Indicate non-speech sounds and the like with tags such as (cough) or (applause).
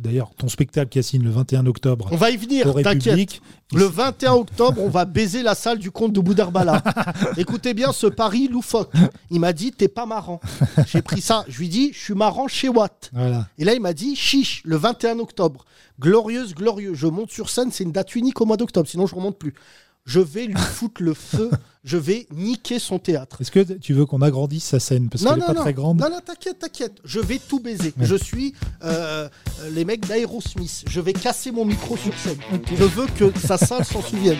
d'ailleurs ton spectacle, Cassine, le 21 octobre. On va y venir, t'inquiète. Le 21 octobre, on va baiser la salle du comte de Boudarbala. (laughs) Écoutez bien ce pari loufoque. Il m'a dit, t'es pas marrant. J'ai pris ça. Je lui dis, je suis marrant chez Watt. Voilà. Et là, il m'a dit, chiche, le 21 octobre. Glorieuse, glorieux. Je monte sur scène, c'est une date unique au mois d'octobre, sinon je remonte plus. Je vais lui (laughs) foutre le feu. Je vais niquer son théâtre. Est-ce que tu veux qu'on agrandisse sa scène Parce qu'elle n'est pas très grande. Non, non, t'inquiète, t'inquiète. Je vais tout baiser. Ouais. Je suis euh, euh, les mecs d'Aerosmith. Je vais casser mon micro sur scène. Je veux que sa salle s'en souvienne.